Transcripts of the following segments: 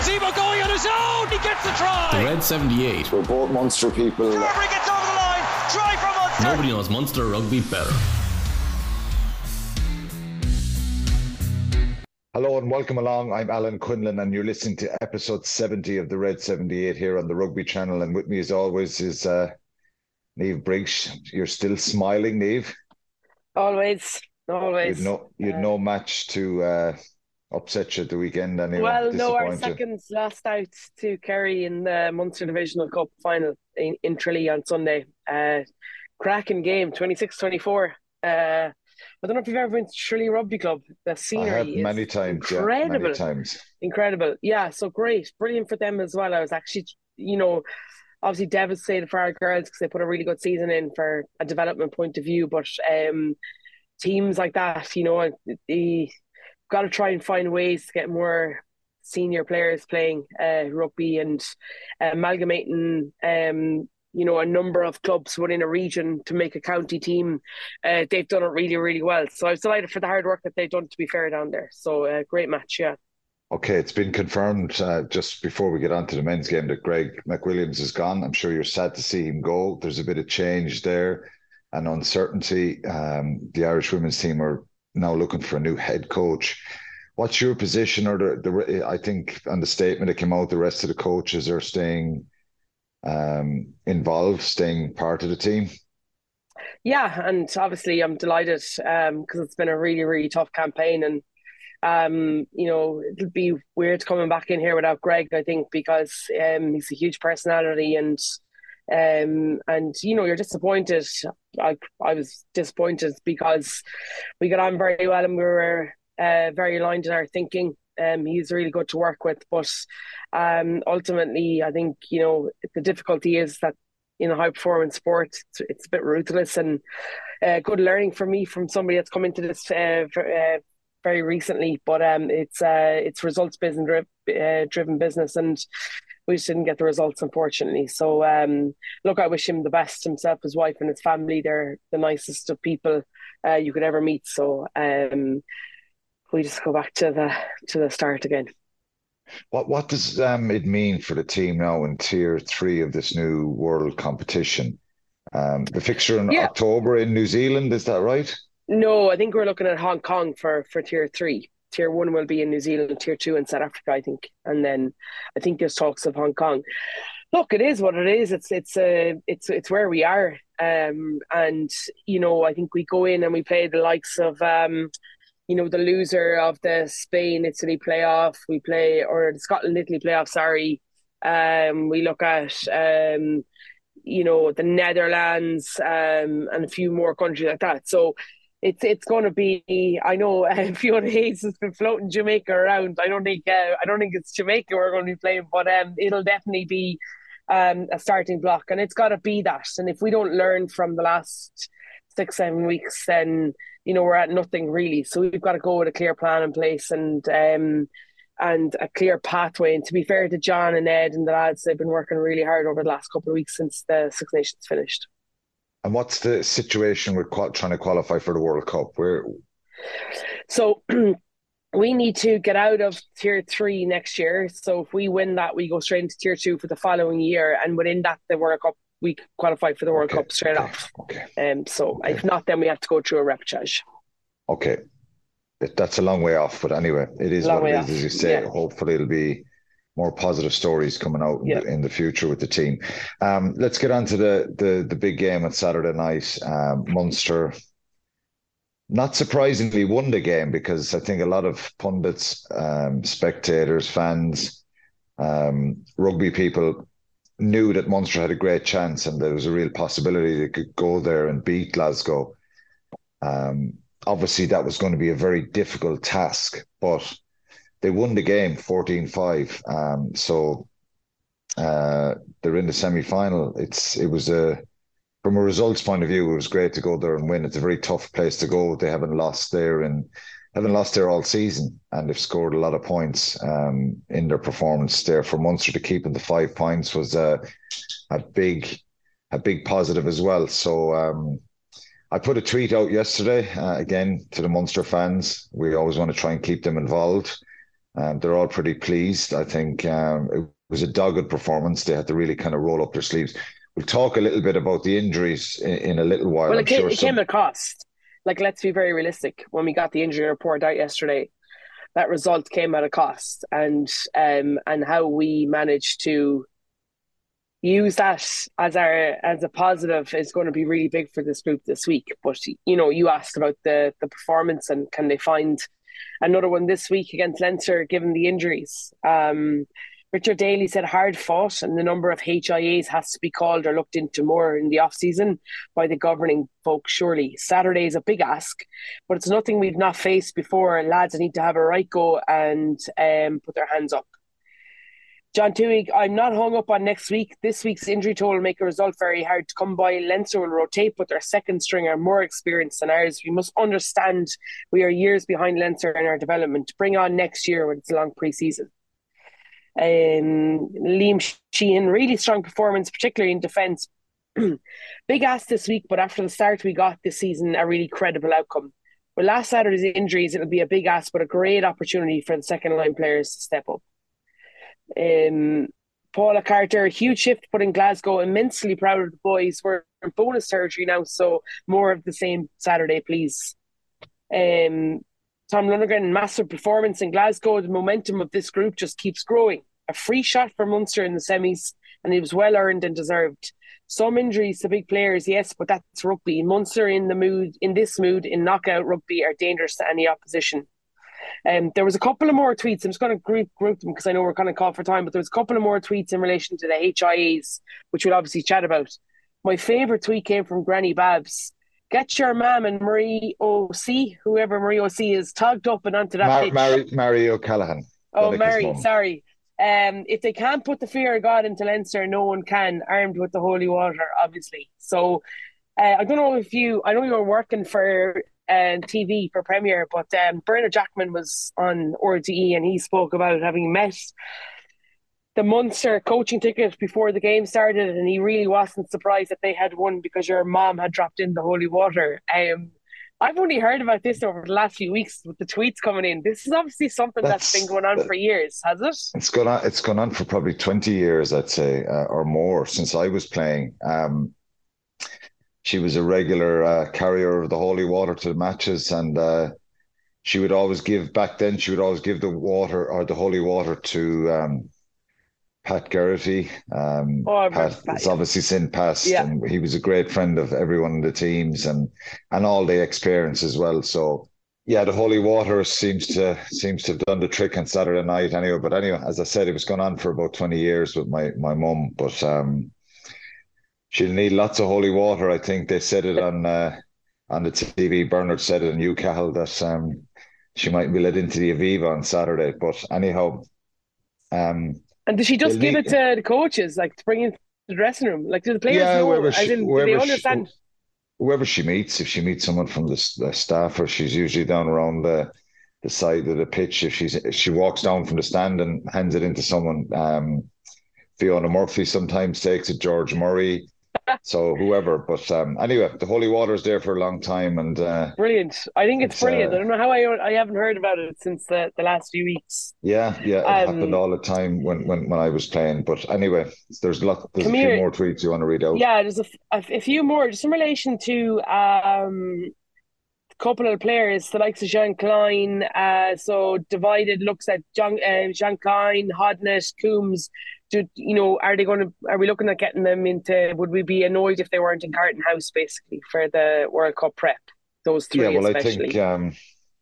Zebo going on his own. He gets the try. The Red 78. We're both Munster people. Carbery gets over the line. Try from Munster. Nobody knows Munster rugby better. Hello and welcome along. I'm Alan Quinlan, and you're listening to episode 70 of the Red 78 here on the Rugby Channel. And with me, as always, is uh, Niamh Briggs. You're still smiling, Niamh. Always, always. You'd no, you'd no match to uh, upset you at the weekend anyway. Well, no, our seconds lost out to Kerry in the Munster Divisional Cup final in, in Tralee on Sunday. Uh, cracking game, 26-24. Uh, I don't know if you've ever been to Tralee Rugby Club. The scenery many times. Yeah, incredible. many times. incredible. Yeah, so great, brilliant for them as well. I was actually, you know, obviously devastated for our girls because they put a really good season in for a development point of view. But um, teams like that, you know, they got to try and find ways to get more senior players playing uh, rugby and uh, amalgamating. Um, you know, a number of clubs within a region to make a county team. Uh, they've done it really, really well. So I was delighted for the hard work that they've done. To be fair, down there. So uh, great match, yeah. Okay, it's been confirmed uh, just before we get on to the men's game that Greg McWilliams is gone. I'm sure you're sad to see him go. There's a bit of change there and uncertainty. Um, the Irish women's team are now looking for a new head coach. What's your position, or the, the I think on the statement that came out, the rest of the coaches are staying um, involved, staying part of the team. Yeah, and obviously I'm delighted because it's been a really, really tough campaign, and um, you know it'll be weird coming back in here without Greg. I think because um, he's a huge personality, and um, and you know you're disappointed. I I was disappointed because we got on very well and we were uh, very aligned in our thinking. Um, he's really good to work with, but um, ultimately, I think you know the difficulty is that in a high performance sport, it's, it's a bit ruthless and uh, good learning for me from somebody that's come into this uh, uh, very recently. But um, it's uh, it's results business uh, driven business, and we just didn't get the results, unfortunately. So um, look, I wish him the best himself, his wife, and his family. They're the nicest of people uh, you could ever meet. So um, we just go back to the to the start again. What what does um, it mean for the team now in tier three of this new world competition? Um, the fixture in Yeah. October in New Zealand, is that right? No, I think we're looking at Hong Kong for for tier three. Tier one will be in New Zealand, tier two in South Africa, I think, and then I think there's talks of Hong Kong. Look, it is what it is. It's it's uh, it's it's where we are, um, and you know I think we go in and we play the likes of um, you know the loser of the Spain Italy playoff. We play or the Scotland Italy playoff. Sorry, um, we look at um, you know the Netherlands um, and a few more countries like that. So it's it's going to be. I know uh, Fiona Hayes has been floating Jamaica around. I don't think uh, I don't think it's Jamaica we're going to be playing, but um, it'll definitely be um, a starting block, and it's got to be that. And if we don't learn from the last six seven weeks, then you know we're at nothing really. So we've got to go with a clear plan in place and. Um, and a clear pathway. And to be fair to John and Ed and the lads, they've been working really hard over the last couple of weeks since the Six Nations finished. And what's the situation with qual- trying to qualify for the World Cup? Where So we need to get out of tier three next year. So if we win that, we go straight into tier two for the following year. And within that, the World Cup, we qualify for the World Okay, Cup straight okay, off. Okay, Um, so Okay. if not, then we have to go through a repechage. okay, that's a long way off, but anyway, it is Long what it is, off, as you say. yeah. Hopefully, it'll be more positive stories coming out in, Yeah. the, in the future with the team. Um, let's get on to the the the big game on Saturday night. Um, Munster. Not surprisingly, won the game because I think a lot of pundits, um, spectators, fans, um, rugby people knew that Munster had a great chance and there was a real possibility they could go there and beat Glasgow. Um, obviously, that was going to be a very difficult task, but they won the game 14 5. Um, so uh, they're in the semi final. It's It was a from a results point of view, it was great to go there and win. It's a very tough place to go. They haven't lost there and haven't lost there all season, and they've scored a lot of points um, in their performance there. For Munster to keep in the five points was a a big a big positive as well. So um, I put a tweet out yesterday uh, again to the Munster fans. We always want to try and keep them involved. Um, they're all pretty pleased. I think um, it was a dogged performance. They had to really kind of roll up their sleeves. We'll talk a little bit about the injuries in, in a little while. Well, it, came, sure it some- came at a cost. Like, let's be very realistic. When we got the injury report out yesterday, that result came at a cost, and um, and how we managed to use that as our as a positive is going to be really big for this group this week. But you know, you asked about the the performance and can they find another one this week against Leinster given the injuries? Um, Richard Daly said hard fought and the number of HIAs has to be called or looked into more in the off season by the governing folk. Surely Saturday is a big ask, but it's nothing we've not faced before. Lads need to have a right go and um, put their hands up. John Tewig, I'm not hung up on next week. This week's injury toll will make a result very hard to come by. Leinster will rotate, but their second string are more experienced than ours. We must understand we are years behind Leinster in our development. Bring on next year when it's a long pre-season. Um, Liam Sheehan, really strong performance, particularly in defence. Big ask this week, but after the start we got this season, a really credible outcome. With last Saturday's injuries, it'll be a big ask, but a great opportunity for the second line players to step up. Um, Paula Carter, huge shift put in Glasgow. Immensely proud of the boys. We're in bonus surgery now, so more of the same Saturday, please. Um, Tom Lonergan, massive performance in Glasgow. The momentum of this group just keeps growing. A free shot for Munster in the semis, and it was well earned and deserved. Some injuries to big players, yes, but that's rugby. Munster in the mood, in this mood, in knockout rugby, are dangerous to any opposition. Um, there was a couple of more tweets. I'm just going to group group them because I know we're kind of called for time. But there was a couple of more tweets in relation to the HIAs, which we'll obviously chat about. My favourite tweet came from Granny Babs. Get your mam and Marie OC, whoever Marie OC is, tugged up and onto that Mar- pitch. Mary, Mary O'Callaghan. Oh, Mary, sorry. Um, if they can't put the fear of God into Leinster, no one can, armed with the holy water, obviously. So uh, I don't know if you, I know you were working for uh, TV for Premier, but um, Bernard Jackman was on RTE and he spoke about having met the Munster coaching ticket before the game started, and he really wasn't surprised that they had won because your mom had dropped in the holy water. Um, I've only heard about this over the last few weeks with the tweets coming in. This is obviously something that's That's- been going on for years, has it? It's gone on. It's gone on for probably twenty years, I'd say, uh, or more since I was playing. Um, she was a regular uh, carrier of the holy water to the matches, and uh, she would always give. Back then, she would always give the water or the holy water to um, Pat Geraghty. Um, Oh, Pat, Pat, it's yeah. obviously since passed, Yeah. and he was a great friend of everyone in the teams and and all the experience as well. So yeah, the holy water seems to seems to have done the trick on Saturday night anyway. But anyway, as I said, it was going on for about twenty years with my my mum, but um, she'll need lots of holy water. I think they said it on uh, on the TV. Bernard said it in Newcastle that um, she might be let into the Aviva on Saturday. But anyhow, um, And did she just give need- it to the coaches, like to bring in the dressing room? Like, do the players Yeah, know? whoever As she- in, do they whoever she- whoever she meets, if she meets someone from the, the staff, or she's usually down around the the side of the pitch. If she's if she walks down from the stand and hands it into someone, um, Fiona Murphy sometimes takes it. George Murray, so whoever. But um, anyway, the holy water is there for a long time, and uh, Brilliant. I think it's, It's, brilliant. uh, I don't know how I I haven't heard about it since the, the last few weeks. yeah, yeah, it Um, happened all the time when, when when I was playing. But anyway, there's a lot. There's a few here. more tweets you want to read out. Yeah, there's a, a, few more just in relation to um, a couple of players, the likes of Jean Kleyn. Uh, so divided looks at Jean, uh, Jean Kleyn, Hodnett, Coombes. Do, you know, are they going to? Are we looking at getting them into? Would we be annoyed if they weren't in Carton House, basically, for the World Cup prep? Those three, Yeah, well, especially, I think um,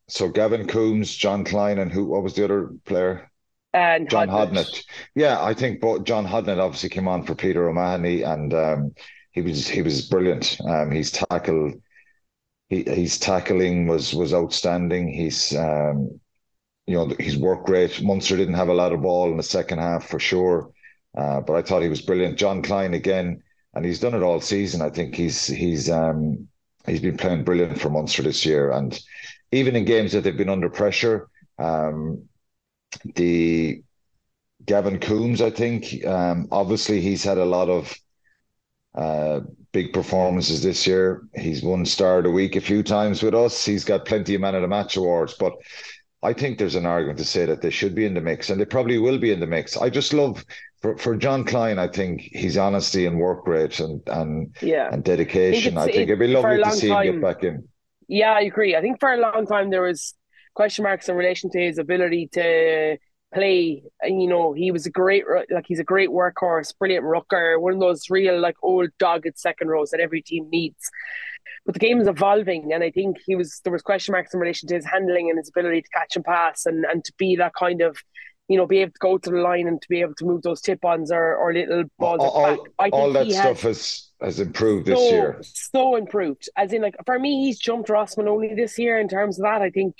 so. Gavin Coombes, John Kleyn, and who? What was the other player? and John Hodnett. Hodnett. Yeah, I think both John Hodnett obviously came on for Peter O'Mahony, and um, he was he was brilliant. Um, he's tackle, he his tackling was was outstanding. He's um, you know his work rate. Munster didn't have a lot of ball in the second half for sure, uh, but I thought he was brilliant. John Kleyn again, and he's done it all season. I think he's he's um, he's been playing brilliant for Munster this year, and even in games that they've been under pressure. Um, the Gavin Coombes, I think. Um, obviously, he's had a lot of uh, big performances this year. He's won Star of the Week a few times with us. He's got plenty of Man of the Match awards, but I think there's an argument to say that they should be in the mix, and they probably will be in the mix. I just love for, for John Kleyn. I think his honesty and work rate and and yeah. and dedication. I think, I think it'd be lovely to see time, him get back in. Yeah, I agree. I think for a long time there was question marks in relation to his ability to play. And, you know, he was a great, like, he's a great workhorse, brilliant rucker, one of those real, like, old dogged second rows that every team needs. But the game is evolving, and I think he was there was question marks in relation to his handling and his ability to catch and pass, and and to be that kind of you know, be able to go to the line and to be able to move those tip ons or, or little balls all, think all that stuff has has improved this so, year. So improved. As in, like for me, he's jumped Ross Molony this year in terms of that. I think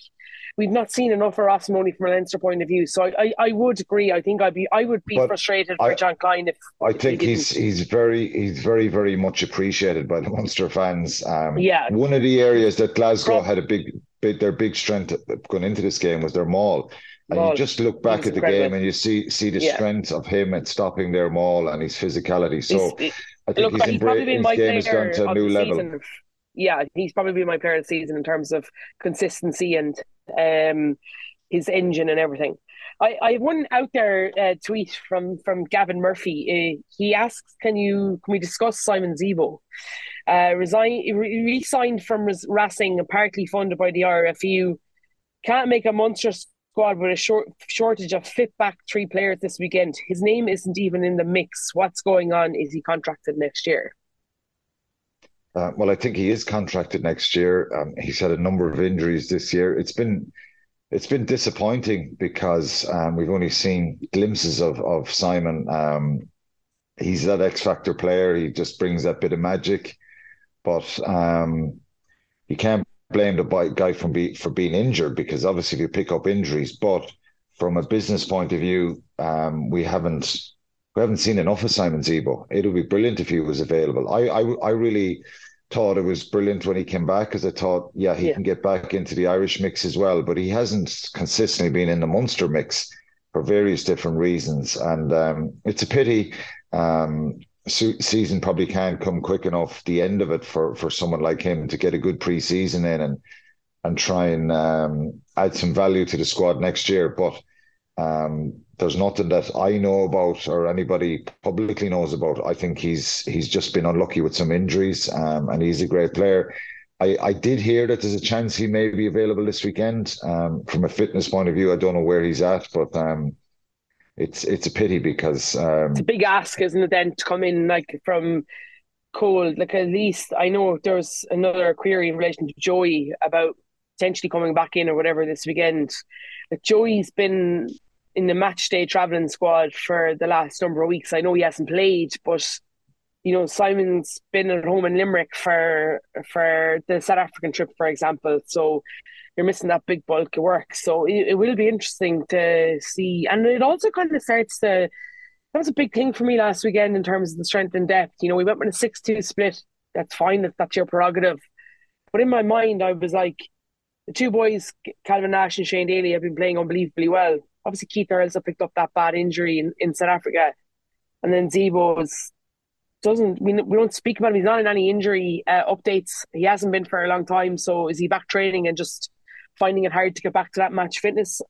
we've not seen enough of Molony from a Leinster point of view. So I, I, I would agree. I think I'd be I would be but frustrated for I, John Kleyn if I if think he he's he's very he's very very much appreciated by the Munster fans. Um, yeah, one of the areas that Glasgow had a big, big their big strength going into this game was their maul. And you just look back at the incredible. game and you see see the yeah. strength of him at stopping their maul and his physicality. So he's, I think look, he's, embra- his game has gone to a new level. Season. Yeah, he's probably been my player of the season in terms of consistency and um, his engine and everything. I, I have one out there uh, tweet from from Gavin Murphy. Uh, he asks, "Can you can we discuss Simon Zebo? Uh, resign re-signed from Racing, partly funded by the RFU. Can't make a Munster squad with a short shortage of fit back three players this weekend. His name isn't even in the mix. What's going on? Is he contracted next year?" Uh, well, I think he is contracted next year. Um, he's had a number of injuries this year. It's been it's been disappointing because um, we've only seen glimpses of of Simon. Um, he's that X factor player. He just brings that bit of magic, but um, you can't blame the guy from be, for being injured because obviously if you pick up injuries. But from a business point of view, um, we haven't we haven't seen enough of Simon Zebo. It would be brilliant if he was available. I I, I really thought it was brilliant when he came back because I thought, yeah, he yeah. can get back into the Irish mix as well, but he hasn't consistently been in the Munster mix for various different reasons, and um, it's a pity. Um, season probably can't come quick enough. The end of it for for someone like him to get a good preseason in and and try and um, add some value to the squad next year, but. Um, there's nothing that I know about or anybody publicly knows about. I think he's he's just been unlucky with some injuries, um, and he's a great player. I, I did hear that there's a chance he may be available this weekend. Um, from a fitness point of view, I don't know where he's at, but um, it's it's a pity because um, it's a big ask, isn't it? Then to come in like from cold, like at least I know there's another query in relation to Joey about potentially coming back in or whatever this weekend. Like Joey's been in the match day travelling squad for the last number of weeks. I know he hasn't played, but you know Simon's been at home in Limerick for for the South African trip, for example. So you're missing that big bulk of work. So it, it will be interesting to see, and it also kind of starts to. That was a big thing for me last weekend in terms of the strength and depth. You know, we went with a six-two split. That's fine. That that's your prerogative. But in my mind, I was like, the two boys, Calvin Nash and Shane Daly, have been playing unbelievably well obviously Keith Earls picked up that bad injury in, in South Africa, and then Zebo's doesn't we, we don't speak about him. He's not in any injury uh, updates. He hasn't been for a long time. So is he back training and just finding it hard to get back to that match fitness?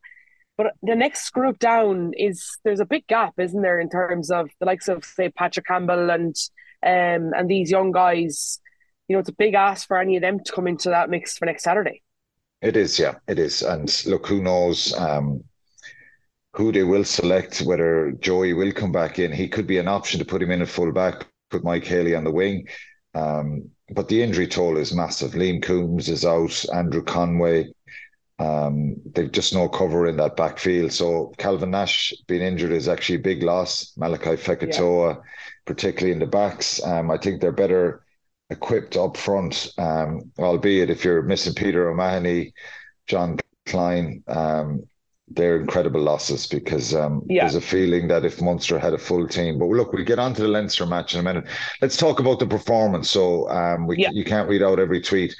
But the next group down is there's a big gap, isn't there, in terms of the likes of say Patrick Campbell and um and these young guys. You know, it's a big ask for any of them to come into that mix for next Saturday. It is, yeah, it is. And look, who knows? Um, who they will select, whether Joey will come back in. He could be an option to put him in at full back, put Mike Haley on the wing. Um, but the injury toll is massive. Liam Coombes is out, Andrew Conway. Um, they've just no cover in that backfield. So Calvin Nash being injured is actually a big loss. Malachi Fekitoa, yeah. particularly in the backs. Um, I think they're better equipped up front, um, albeit if you're missing Peter O'Mahony, John Kleyn, um, they're incredible losses because um, yeah. there's a feeling that if Munster had a full team, but look, we'll get on to the Leinster match in a minute. Let's talk about the performance. So um, we, yeah. you can't read out every tweet.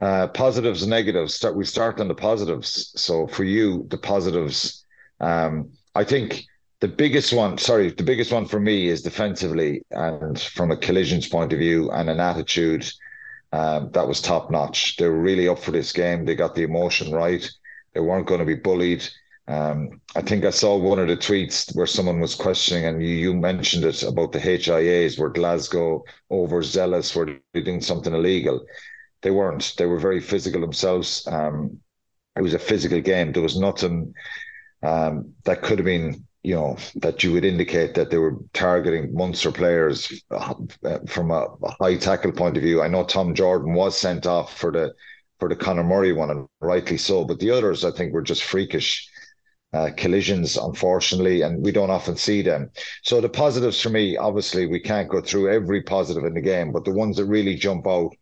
Uh, positives negatives. Start. We start on the positives. So for you, the positives. Um, I think the biggest one. Sorry, the biggest one for me is defensively and from a collisions point of view and an attitude Um, that was top notch. They were really up for this game. They got the emotion right. They weren't going to be bullied. Um, I think I saw one of the tweets where someone was questioning, and you, you mentioned it about the HIAs, were Glasgow overzealous, were doing something illegal? They weren't. They were very physical themselves. Um, it was a physical game. There was nothing um, that could have been, you know, that you would indicate that they were targeting Munster players uh, from a, a high tackle point of view. I know Tom Jordan was sent off for the for the Conor Murray one, and rightly so. But the others, I think, were just freakish uh, collisions, unfortunately, and we don't often see them. So the positives for me, obviously, we can't go through every positive in the game, but the ones that really jump out,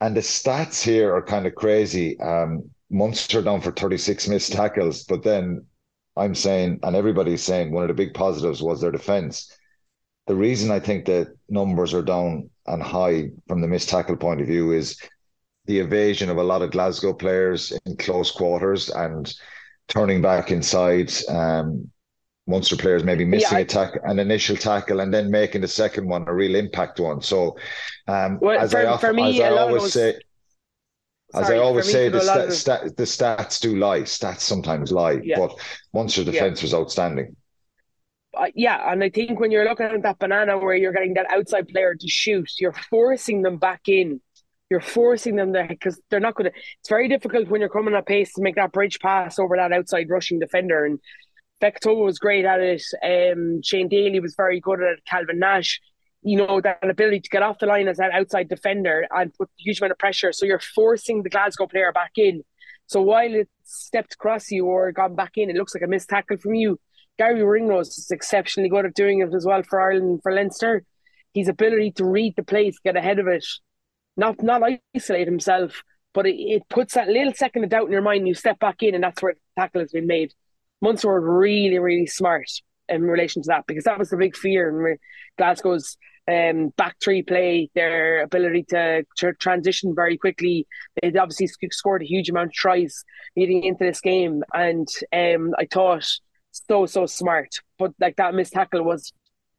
and the stats here are kind of crazy. Um, Munster down for 36 missed tackles, but then I'm saying, and everybody's saying, one of the big positives was their defence. The reason I think that numbers are down and high from the missed tackle point of view is the evasion of a lot of Glasgow players in close quarters and turning back inside. Um, Munster players maybe missing yeah, I, a tack, an initial tackle, and then making the second one a real impact one. So, um, well, as, for, I often, me, as I always say, as I always say, the, sta- sta- the stats do lie. Stats sometimes lie, yeah. but Munster defense yeah. was outstanding. Uh, yeah, and I think when you're looking at that banana where you're getting that outside player to shoot, you're forcing them back in you're forcing them there because they're not going to. It's very difficult when you're coming at pace to make that bridge pass over that outside rushing defender. And Fekitoa was great at it. Um, Shane Daly was very good at it. Calvin Nash, you know, that ability to get off the line as that outside defender and put a huge amount of pressure. So you're forcing the Glasgow player back in. So while it stepped across you or gone back in, it looks like a missed tackle from you. Garry Ringrose is exceptionally good at doing it as well for Ireland for Leinster. His ability to read the place, get ahead of it, not not isolate himself, but it, it puts that little second of doubt in your mind. You step back in, and that's where the tackle has been made. Munster were really, really smart in relation to that because that was the big fear in Glasgow's um, back three play, their ability to, to transition very quickly. They obviously scored a huge amount of tries leading into this game, and um, I thought so so smart. But like that missed tackle was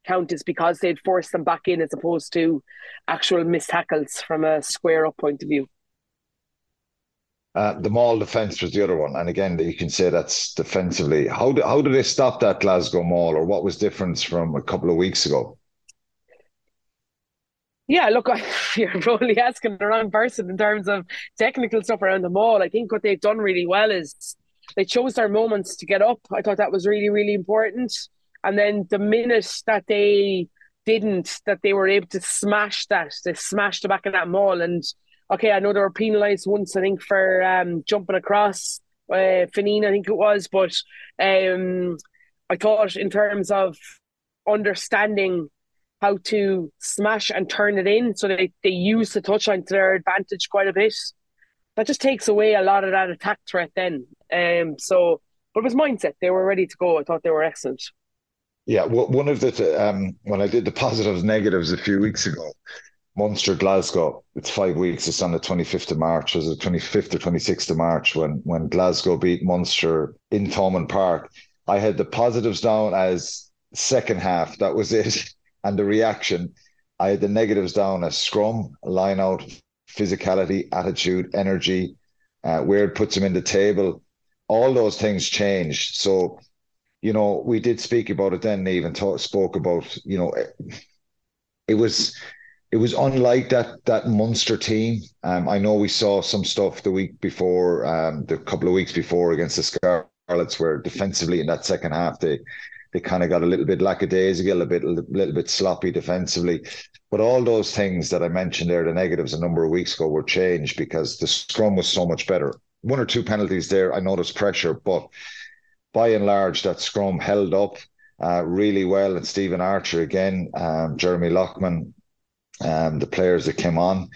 count is because they'd forced them back in as opposed to actual missed tackles from a square up point of view. Uh, the Maul defence was the other one, and again, you can say that's defensively. How do, how did they stop that Glasgow Maul, or what was different from a couple of weeks ago? Yeah, look, you're probably asking the wrong person in terms of technical stuff around the maul. I think what they've done really well is they chose their moments to get up. I thought that was really, really important. And then the minute that they didn't, that they were able to smash that, they smashed the back of that maul. And okay, I know they were penalised once, I think, for um, jumping across uh, Finine, I think it was. But um, I thought, in terms of understanding how to smash and turn it in, so they, they use the touchline to their advantage quite a bit. That just takes away a lot of that attack threat then. Um, so, but it was mindset. They were ready to go. I thought they were excellent. Yeah, one of the um, when I did the positives negatives a few weeks ago, Munster Glasgow. It's five weeks. It's on the twenty fifth of March. Was it twenty fifth or twenty sixth of March when when Glasgow beat Munster in Thomond Park? I had the positives down as second half. That was it, and the reaction. I had the negatives down as scrum, line out, physicality, attitude, energy, uh, where it puts them in the table. All those things changed. So you know, we did speak about it then, even talk, spoke about, you know, it, it, was it was unlike that that Munster team. Um, I know we saw some stuff the week before, um, the couple of weeks before against the Scarlets, where defensively in that second half they they kind of got a little bit lackadaisical, a bit a little bit sloppy defensively. But all those things that I mentioned there, the negatives a number of weeks ago, were changed because the scrum was so much better. One or two penalties there, I noticed pressure, but by and large, that scrum held up uh, really well. And Stephen Archer again, um, Jeremy Loughman, um, the players that came on,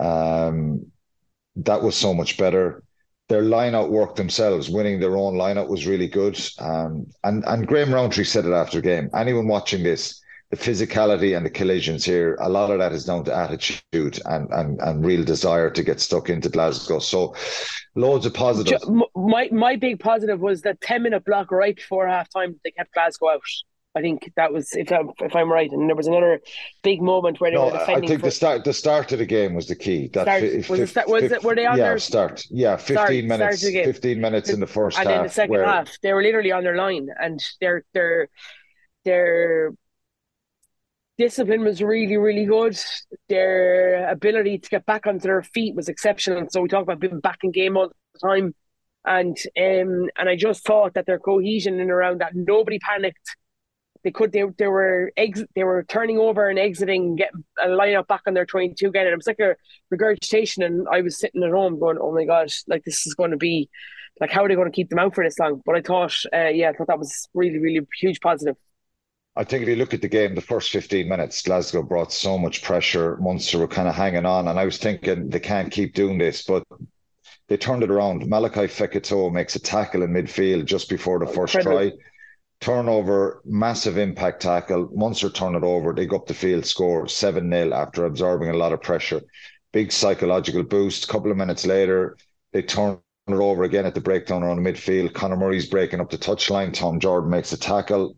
um, that was so much better. Their lineout work themselves, winning their own lineout was really good. Um, and and Graham Rowntree said it after game. Anyone watching this, the physicality and the collisions here, a lot of that is down to attitude and and and real desire to get stuck into Glasgow. So loads of positives. My my big positive was the ten minute block right before half time. They kept Glasgow out. I think that was if I'm if I'm right, and there was another big moment where they No, were I think for- the start the start of the game was the key. That Start- fi- was start- was it- were they on yeah, their- start. Yeah, fifteen start minutes. game. Fifteen minutes in the first and half. then the second where- half, they were literally on their line, and their their their discipline was really really good. Their ability to get back onto their feet was exceptional. So we talk about being back in game all the time, and um and I just thought that their cohesion in and around that nobody panicked. They could they they were ex- they were turning over and exiting, getting a line up back on their twenty two again. And it was like a regurgitation, and I was sitting at home going, "Oh my gosh, like this is going to be." Like how are they going to keep them out for this long? But I thought, uh, yeah, I thought that was really, really huge positive. I think if you look at the game, the first 15 minutes, Glasgow brought so much pressure. Munster were kind of hanging on, and I was thinking they can't keep doing this, but they turned it around. Malachi Fekitoa makes a tackle in midfield just before the first Incredible. try. Turnover, massive impact tackle. Munster turn it over. They go up the field, score 7 0 after absorbing a lot of pressure. Big psychological boost. A couple of minutes later, they turn it over again at the breakdown around the midfield. Conor Murray's breaking up the touchline. Tom Jordan makes a tackle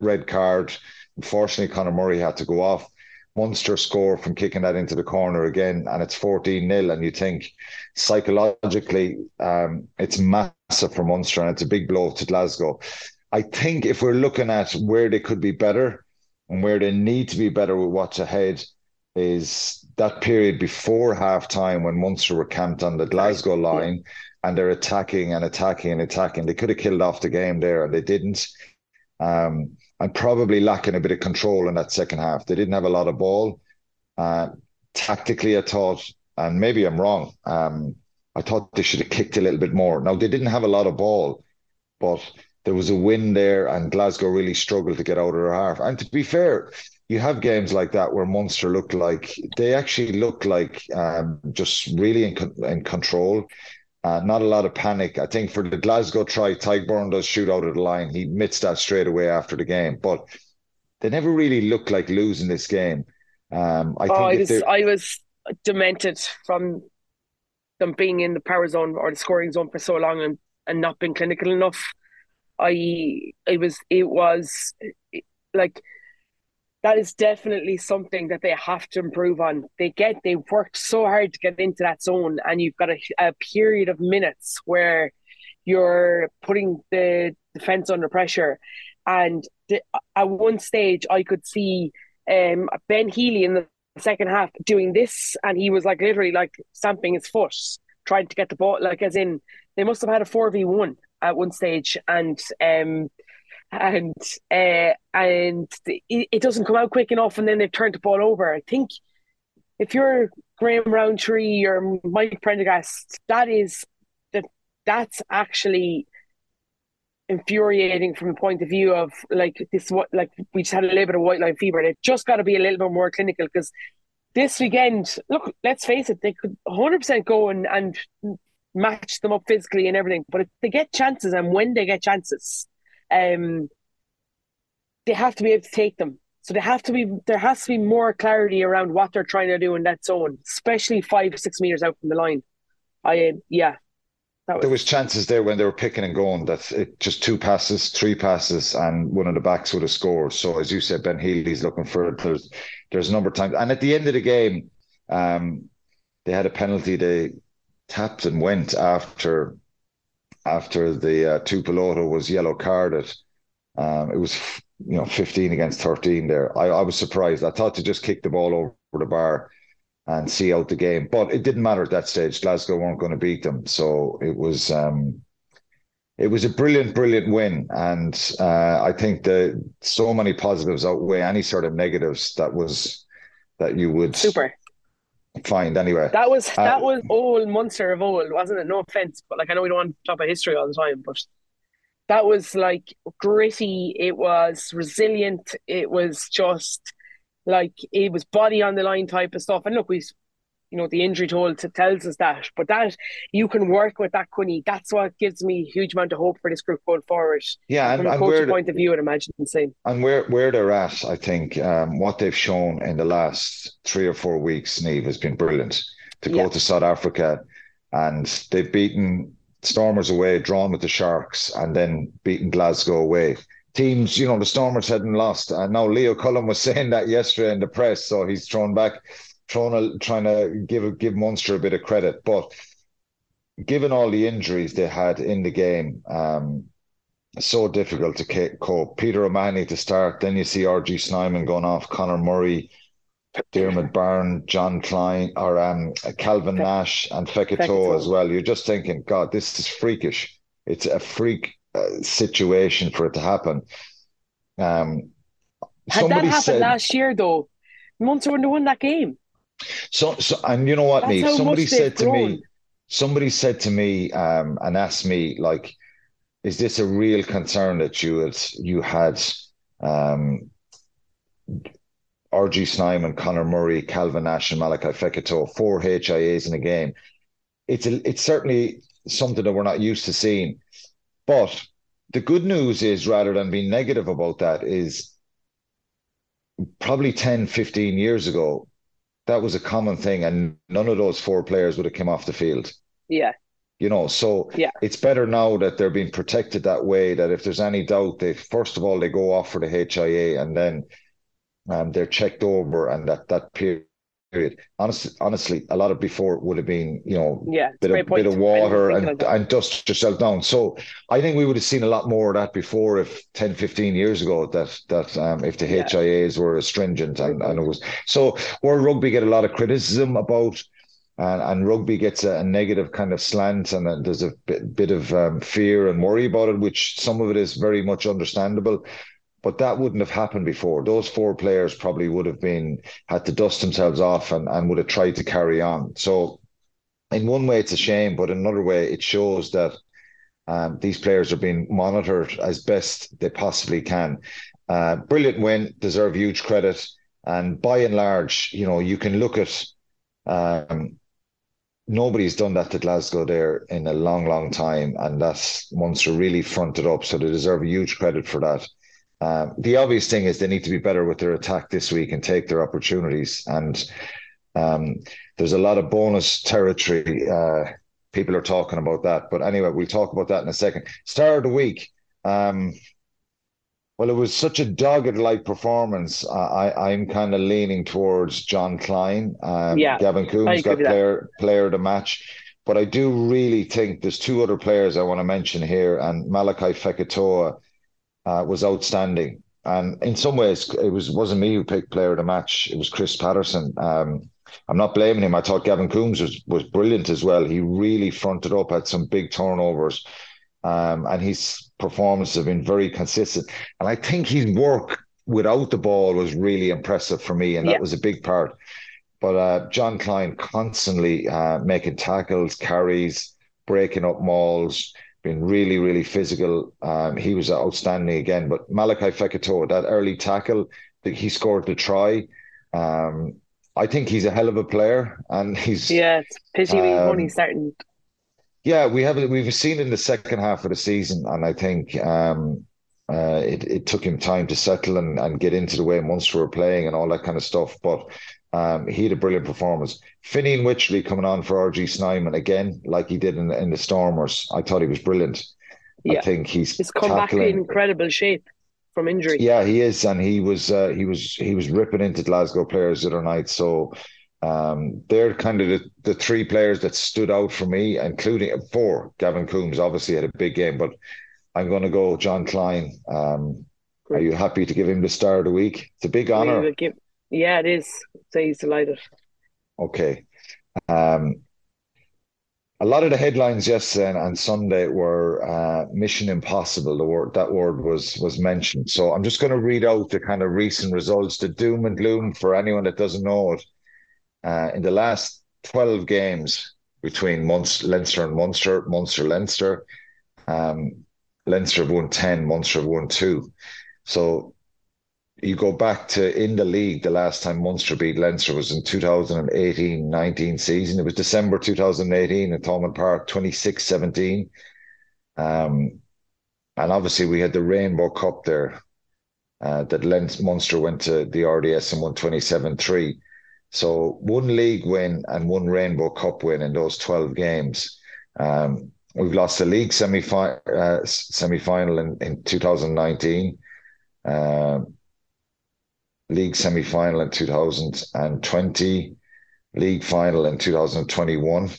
red card. Unfortunately, Conor Murray had to go off. Munster score from kicking that into the corner again, and it's 14 0. And you think psychologically, um, it's massive for Munster, and it's a big blow to Glasgow. I think if we're looking at where they could be better and where they need to be better with what's ahead, is that period before half time when Munster were camped on the Glasgow line and they're attacking and attacking and attacking. They could have killed off the game there, and they didn't um, and probably lacking a bit of control in that second half. They didn't have a lot of ball. Uh, tactically, I thought, and maybe I'm wrong, um, I thought they should have kicked a little bit more. Now, they didn't have a lot of ball, but there was a win there, and Glasgow really struggled to get out of their half. And to be fair, you have games like that where Munster look like they actually look like um, just really in, in control. Uh, not a lot of panic. I think for the Glasgow try, Tygburn does shoot out of the line. He admits that straight away after the game. But they never really looked like losing this game. Um, I oh, I was I was demented from them being in the power zone or the scoring zone for so long and, and not being clinical enough. I it was it was like that is definitely something that they have to improve on. They get they worked so hard to get into that zone, and you've got a, a period of minutes where you're putting the defense under pressure. And at one stage, I could see um, Ben Healy in the second half doing this, and he was like literally like stamping his foot, trying to get the ball. Like as in, they must have had a four v one at one stage, and um, and uh, and it, it doesn't come out quick enough, and then they've turned the ball over. I think if you're Graham Rowntree or Mike Prendergast, that is that that's actually infuriating from the point of view of like this what like we just had a little bit of white line fever. They've just got to be a little bit more clinical because this weekend, look, let's face it, they could 100 percent go and and match them up physically and everything. But if they get chances, and when they get chances, um, they have to be able to take them. So they have to be there has to be more clarity around what they're trying to do in that zone, especially five six meters out from the line. I yeah, that was, there was chances there when they were picking and going that it just two passes, three passes, and one of the backs would have scored. So as you said, Ben Healy's looking for it. There's there's a number of times, and at the end of the game, um, they had a penalty. They tapped and went after after the uh, Tupoloto was yellow carded. Um, it was you know 15 against 13 there. I, I was surprised. I thought to just kick the ball over the bar and see out the game. But it didn't matter at that stage. Glasgow weren't going to beat them, so it was um, it was a brilliant, brilliant win, and uh, I think that so many positives outweigh any sort of negatives that was that you would super. Find anyway. That was Uh, that was old Munster of old, wasn't it? No offense, but like I know we don't want to talk about history all the time, but that was like gritty. It was resilient. It was just like it was body on the line type of stuff. And look, we, you know, the injury toll t- tells us that, but that you can work with that, Quinny. That's what gives me a huge amount of hope for this group going forward. yeah, and, From a and coaching point of view, I'd imagine the same. and where where they're at, I think um, what they've shown in the last three or four weeks, Niamh, has been brilliant. To Yeah. go to South Africa, and they've beaten Stormers away, drawn with the Sharks, and then beaten Glasgow away. teams, you know, the Stormers hadn't lost. And now Leo Cullen was saying that yesterday in the press, so he's thrown back, trying to trying to give give Munster a bit of credit. But given all the injuries they had in the game, um, so difficult to cope. Peter O'Mahony to start, then you see RG Snyman going off, Conor Murray, Diarmuid Byrne, John Kleyn, or um, Calvin Nash, and Fekitoa as well. You're just thinking, God, this is freakish. It's a freak uh, situation for it to happen. Um, Had that happened said, last year, though, Munster wouldn't have won that game. So, so, and you know what, me? Somebody said to grown. me, somebody said to me, um, and asked me, like, is this a real concern that you had you had um, RG Snyman, Conor Murray, Calvin Nash, and Malachi Fekitoa, four HIAs in a game? It's a, it's certainly something that we're not used to seeing. But the good news is, rather than being negative about that, is probably 10, 15 years ago, that was a common thing, and none of those four players would have come off the field. Yeah. You know, so yeah. it's better now that they're being protected that way. That if there's any doubt, they first of all they go off for the HIA, and then um, they're checked over, and that that period period. Honestly, honestly, a lot of before would have been, you know, yeah, bit of bit of water and, and dust yourself down. So I think we would have seen a lot more of that before if 10, 15 years ago that that um, if the yeah. HIAs were stringent and, and it was so World Rugby get a lot of criticism about and, and rugby gets a, a negative kind of slant and there's a bit, bit of um, fear and worry about it, which some of it is very much understandable but that wouldn't have happened before. Those four players probably would have been had to dust themselves off and, and would have tried to carry on. So, in one way, it's a shame, but in another way, it shows that um, these players are being monitored as best they possibly can. Uh, brilliant win, deserve huge credit, and by and large, you know, you can look at. Um, nobody's done that to Glasgow there in a long, long time, and that's Munster really fronted up, so they deserve a huge credit for that. Um, the obvious thing is they need to be better with their attack this week and take their opportunities. And um, there's a lot of bonus territory. Uh, people are talking about that. But anyway, we'll talk about that in a second. Start of the week. Um, well, it was such a dogged like performance. I, I'm kind of leaning towards John Kleyn. Um, yeah, Gavin Coombes got player player of the match. But I do really think there's two other players I want to mention here, and Malachi Fekitoa uh, was outstanding. And in some ways, it was wasn't me who picked player of the match. It was Chris Paterson. Um, I'm not blaming him. I thought Gavin Coombes was was brilliant as well. He really fronted up, had some big turnovers, um, and his performances have been very consistent. And I think his work without the ball was really impressive for me, and that yeah. was a big part. But uh, John Kleyn constantly uh, making tackles, carries, breaking up mauls been really, really physical. Um, he was outstanding again. But Malachi Fekitoa, that early tackle, he scored the try. Um, I think he's a hell of a player, and he's yeah. It's pity um, only starting. Yeah, we have we've seen in the second half of the season, and I think um, uh, it it took him time to settle and, and get into the way Munster were playing and all that kind of stuff. But um, he had a brilliant performance. Fineen Wycherley coming on for RG Snyman again, like he did in, in the Stormers. I thought he was brilliant. Yeah. I think he's he's come tackling. back in incredible shape from injury. Yeah, he is, and he was uh, he was he was ripping into Glasgow players the other night. So um, they're kind of the, the three players that stood out for me, including four. Gavin Coombes obviously had a big game, but I'm going to go John Kleyn. Um, are you happy to give him the star of the week? It's a big honour. Yeah, it is. So he's delighted. Okay. Um, a lot of the headlines yesterday and Sunday were uh, Mission Impossible. The word that word was was mentioned. So I'm just going to read out the kind of recent results, the doom and gloom for anyone that doesn't know it. Uh, in the last 12 games between Munster, Leinster and Munster, Munster Leinster, um, Leinster have won 10, Munster have won two. So you go back to in the league, the last time Munster beat Leinster was in 2018 19 season. It was December 2018 at Thomond Park, 26 17. Um, and obviously, we had the Rainbow Cup there uh, that Leinster Munster went to the RDS and won 27 3. So, one league win and one Rainbow Cup win in those 12 games. Um, we've lost the league semi uh, semi final in, in 2019 uh, league semi final in 2020, league final in 2021.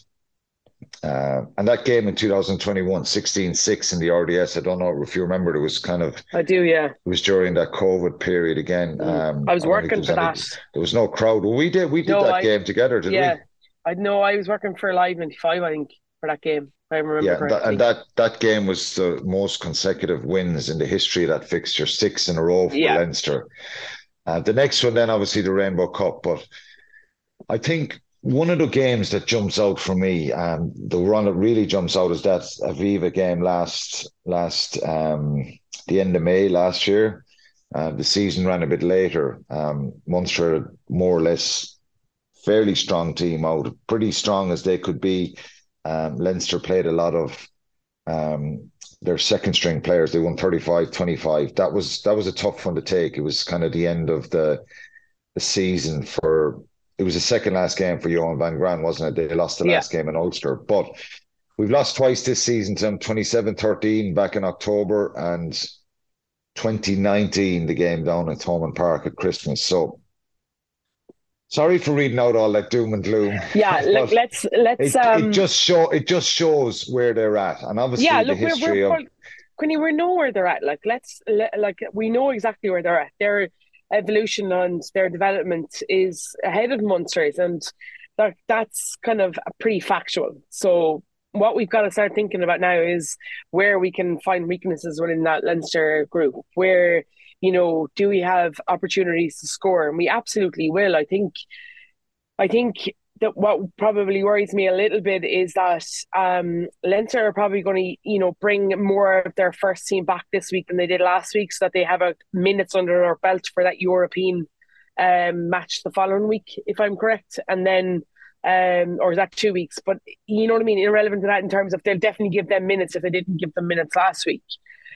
Uh, and that game in 2021, 16 6 in the RDS, I don't know if you remember, it was kind of. I do, yeah. It was during that COVID period again. Mm. Um, I was working there for any- that. There was no crowd. Well, we did. We did No, that I- game together, did yeah. we? Yeah. I know I was working for Live 95, I think, for that game. I remember Yeah, and correctly. that, and that that game was the most consecutive wins in the history of that fixture, six in a row for Yeah. Leinster. Uh, the next one, then obviously the Rainbow Cup, but I think one of the games that jumps out for me, um, the one that really jumps out is that Aviva game last last um, the end of May last year. Uh, the season ran a bit later. Um, Munster more or less fairly strong team out, pretty strong as they could be. Um, Leinster played a lot of um, their second string players. They won 35 25. That was that was a tough one to take. It was kind of the end of the the season for it was the second last game for Johann van Graan, wasn't it? They lost the Yeah. last game in Ulster. But we've lost twice this season to them 27 13 back in October and 2019, the game down at Thomond Park at Christmas. So sorry for reading out all that doom and gloom. yeah, look, let's let's it, um it just show it just shows where they're at, and obviously yeah, the look, we're, history we're of Quinny, we know where they're at. Like, let's le- like we know exactly where they're at. Their evolution and their development is ahead of Munster's, and that that's kind of pretty factual. So what we've got to start thinking about now is where we can find weaknesses within that Leinster group. Where you know, do we have opportunities to score? And we absolutely will. I think. I think that what probably worries me a little bit is that um, Leinster are probably going to, you know, bring more of their first team back this week than they did last week, so that they have a minutes under their belt for that European um, match the following week, if I'm correct, and then. Um, or is that two weeks? But you know what I mean. Irrelevant to that in terms of they'll definitely give them minutes if they didn't give them minutes last week.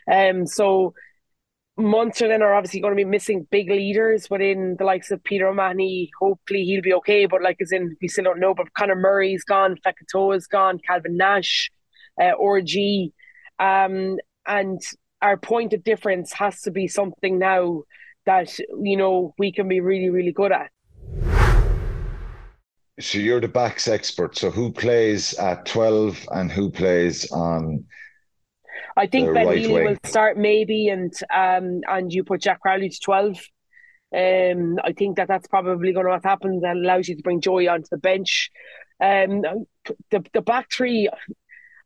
Um, so Munster then are obviously going to be missing big leaders within the likes of Peter O'Mahony. Hopefully he'll be okay, but like as in we still don't know. But Conor Murray's gone, Fekitoa's gone, Calvin Nash, uh, um, and our point of difference has to be something now that you know we can be really really good at. so you're the backs expert. So who plays at twelve and who plays on? I think The Ben right Healy will start maybe, and um, and you put Jack Crowley to twelve. Um, I think that that's probably going to happen. That allows you to bring Joey onto the bench. Um, the the back three,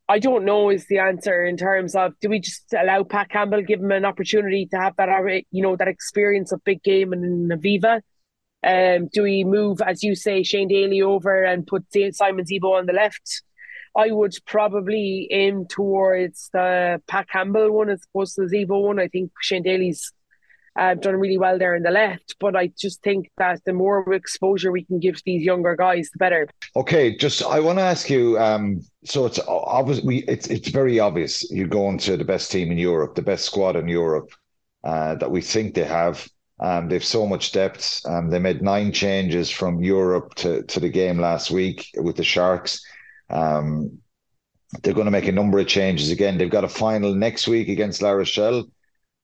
I don't know is the answer in terms of do we just allow Pat Campbell give him an opportunity to have that uh, you know that experience of big game in Aviva. Um, do we move, as you say, Shane Daly over and put Simon Zebo on the left? I would probably aim towards the Pat Campbell one as opposed to the Zebo one. I think Shane Daly's uh, done really well there in the left, but I just think that the more exposure we can give these younger guys, the better. Okay, just I want to ask you. Um, so it's obvious. We it's it's very obvious. You're going to the best team in Europe, the best squad in Europe uh, that we think they have. Um, they've so much depth. Um, they made nine changes from Europe to to the game last week with the Sharks. Um, they're going to make a number of changes again. They've got a final next week against La Rochelle.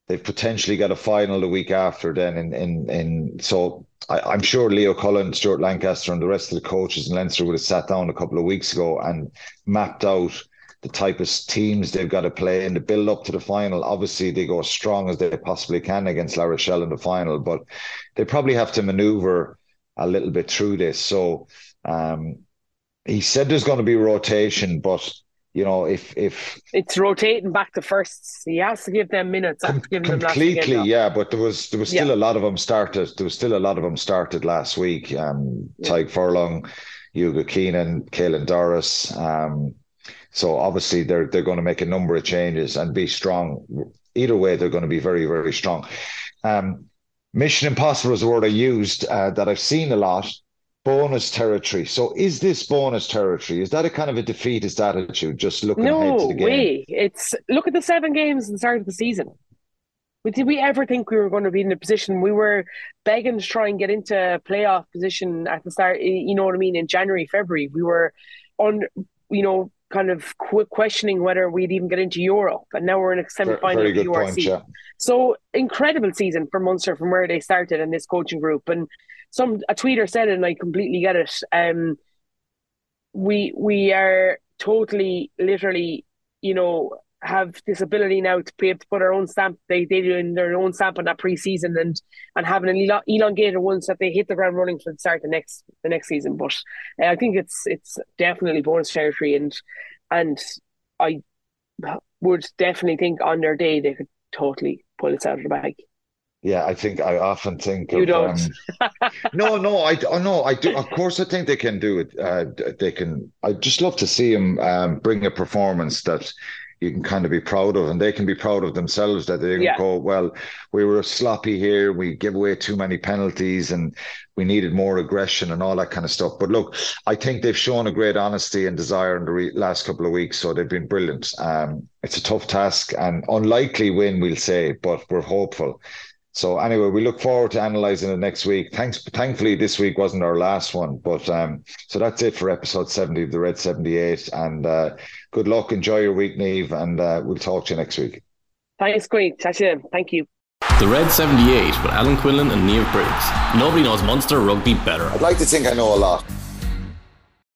They've potentially got a final the week after. Then, in in in so I, I'm sure Leo Cullen, Stuart Lancaster, and the rest of the coaches in Leinster would have sat down a couple of weeks ago and mapped out the type of teams they've got to play in the build up to the final. Obviously, they go as strong as they possibly can against La Rochelle in the final, but they probably have to maneuver a little bit through this. So, um, he said there's going to be rotation, but you know, if if It's rotating back to firsts. He has to give them minutes them last completely, off. yeah. But there was there was still Yeah. a lot of them started. There was still a lot of them started last week. Um, Yeah. Tadhg Furlong, Hugo Keenan, Caelan Doris. Um, so obviously they're they're going to make a number of changes and be strong. Either way, they're going to be very very strong. Um, Mission Impossible is a word I used uh, that I've seen a lot. Bonus territory. So is this bonus territory? Is that a kind of a defeatist attitude? Just looking ahead to the game. way. It's look at the seven games at the start of the season. Did we ever think we were going to be in a position? We were begging to try and get into a playoff position at the start. You know what I mean? In January, February, we were on. You know, kind of questioning whether we'd even get into Europe, and now we're in a semi-final of the URC. point, yeah. So incredible season for Munster from where they started in this coaching group, and some a tweeter said it, and I completely get it. Um, we we are totally, literally, you know, have this ability now to be able to put our own stamp. They they in their own stamp on that preseason and and having an elong- elongated so that they hit the ground running for the start the next the next season. But uh, I think it's it's definitely bonus territory, and and I would definitely think on their day they could totally pull it out of the bag. Yeah, I think I often think You of, don't. Um, no, no, I oh, no, I do. Of course, I think they can do it. Uh, they can. I just love to see them um, bring a performance that you can kind of be proud of, and they can be proud of themselves that they can Yeah. go, well, we were sloppy here, we give away too many penalties, and we needed more aggression and all that kind of stuff. But look, I think they've shown a great honesty and desire in the re- last couple of weeks, so they've been brilliant. Um, it's a tough task and unlikely win, we'll say, but we're hopeful. So anyway, we look forward to analysing it next week. Thanks. Thankfully, this week wasn't our last one, but um, so that's it for episode seventy of the Red Seventy Eight. And uh, good luck. Enjoy your week, Niamh, and uh, we'll talk to you next week. Thanks, great. Chat to you then. Thank you. The Red 78 with Alan Quinlan and Niamh Briggs. Nobody knows Munster rugby better. I'd like to think I know a lot.